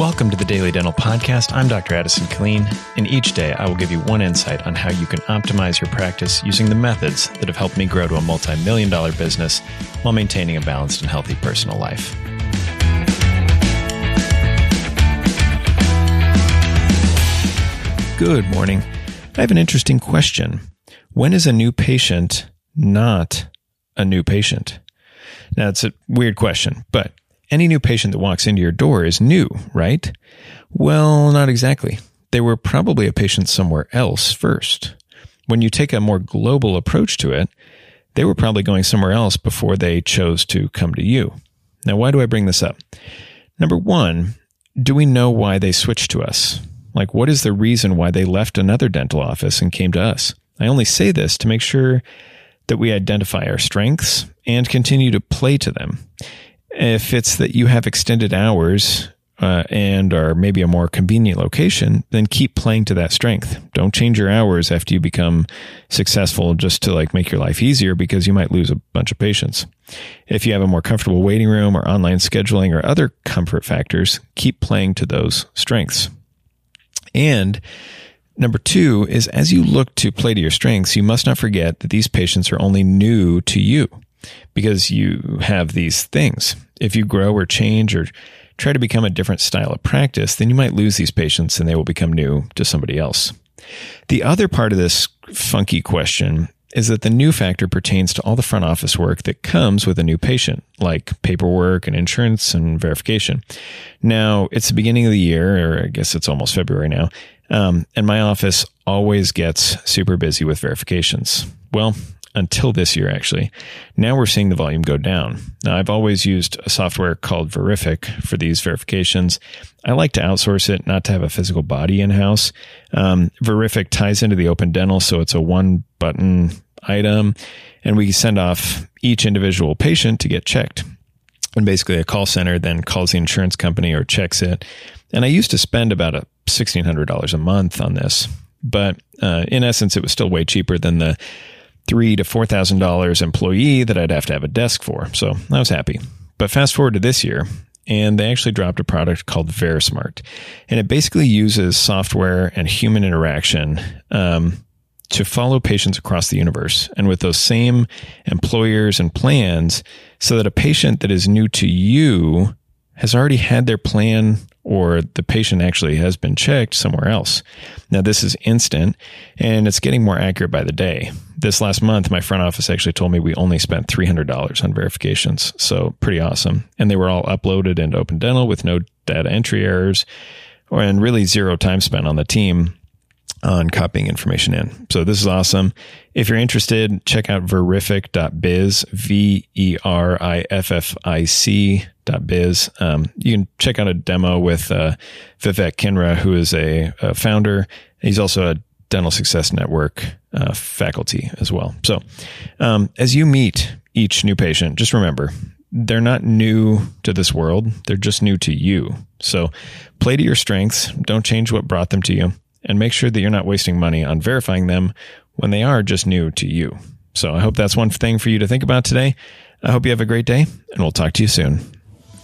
Welcome to the Daily Dental Podcast. I'm Dr. Addison Killeen, and each day I will give you one insight on how you can optimize your practice using the methods that have helped me grow to a multi million dollar business while maintaining a balanced and healthy personal life. Good morning. I have an interesting question. When is a new patient not a new patient? Now, it's a weird question, but any new patient that walks into your door is new, right? Well, not exactly. They were probably a patient somewhere else first. When you take a more global approach to it, they were probably going somewhere else before they chose to come to you. Now, why do I bring this up? Number one, do we know why they switched to us? Like, what is the reason why they left another dental office and came to us? I only say this to make sure that we identify our strengths and continue to play to them. If it's that you have extended hours uh, and are maybe a more convenient location, then keep playing to that strength. Don't change your hours after you become successful just to like make your life easier because you might lose a bunch of patients. If you have a more comfortable waiting room or online scheduling or other comfort factors, keep playing to those strengths. And Number two is as you look to play to your strengths, you must not forget that these patients are only new to you because you have these things. If you grow or change or try to become a different style of practice, then you might lose these patients and they will become new to somebody else. The other part of this funky question is that the new factor pertains to all the front office work that comes with a new patient, like paperwork and insurance and verification. Now, it's the beginning of the year, or I guess it's almost February now, um, and my office always gets super busy with verifications. Well, until this year, actually. Now we're seeing the volume go down. Now, I've always used a software called Verific for these verifications. I like to outsource it, not to have a physical body in house. Um, Verific ties into the Open Dental, so it's a one button item, and we send off each individual patient to get checked. And basically, a call center then calls the insurance company or checks it. And I used to spend about a $1,600 a month on this, but uh, in essence, it was still way cheaper than the three to four thousand dollars employee that I'd have to have a desk for. So I was happy. But fast forward to this year, and they actually dropped a product called VeriSmart, and it basically uses software and human interaction um, to follow patients across the universe, and with those same employers and plans, so that a patient that is new to you has already had their plan or the patient actually has been checked somewhere else. Now, this is instant and it's getting more accurate by the day. This last month, my front office actually told me we only spent $300 on verifications. So, pretty awesome. And they were all uploaded into Open Dental with no data entry errors and really zero time spent on the team on copying information in. So this is awesome. If you're interested, check out verific.biz, V E R I F F I C biz. Um, you can check out a demo with uh, Vivek Kinra, who is a, a, founder. He's also a Dental Success Network uh, faculty as well. So, um, as you meet each new patient, just remember they're not new to this world, they're just new to you. So, play to your strengths, don't change what brought them to you, and make sure that you're not wasting money on verifying them when they are just new to you. So, I hope that's one thing for you to think about today. I hope you have a great day, and we'll talk to you soon.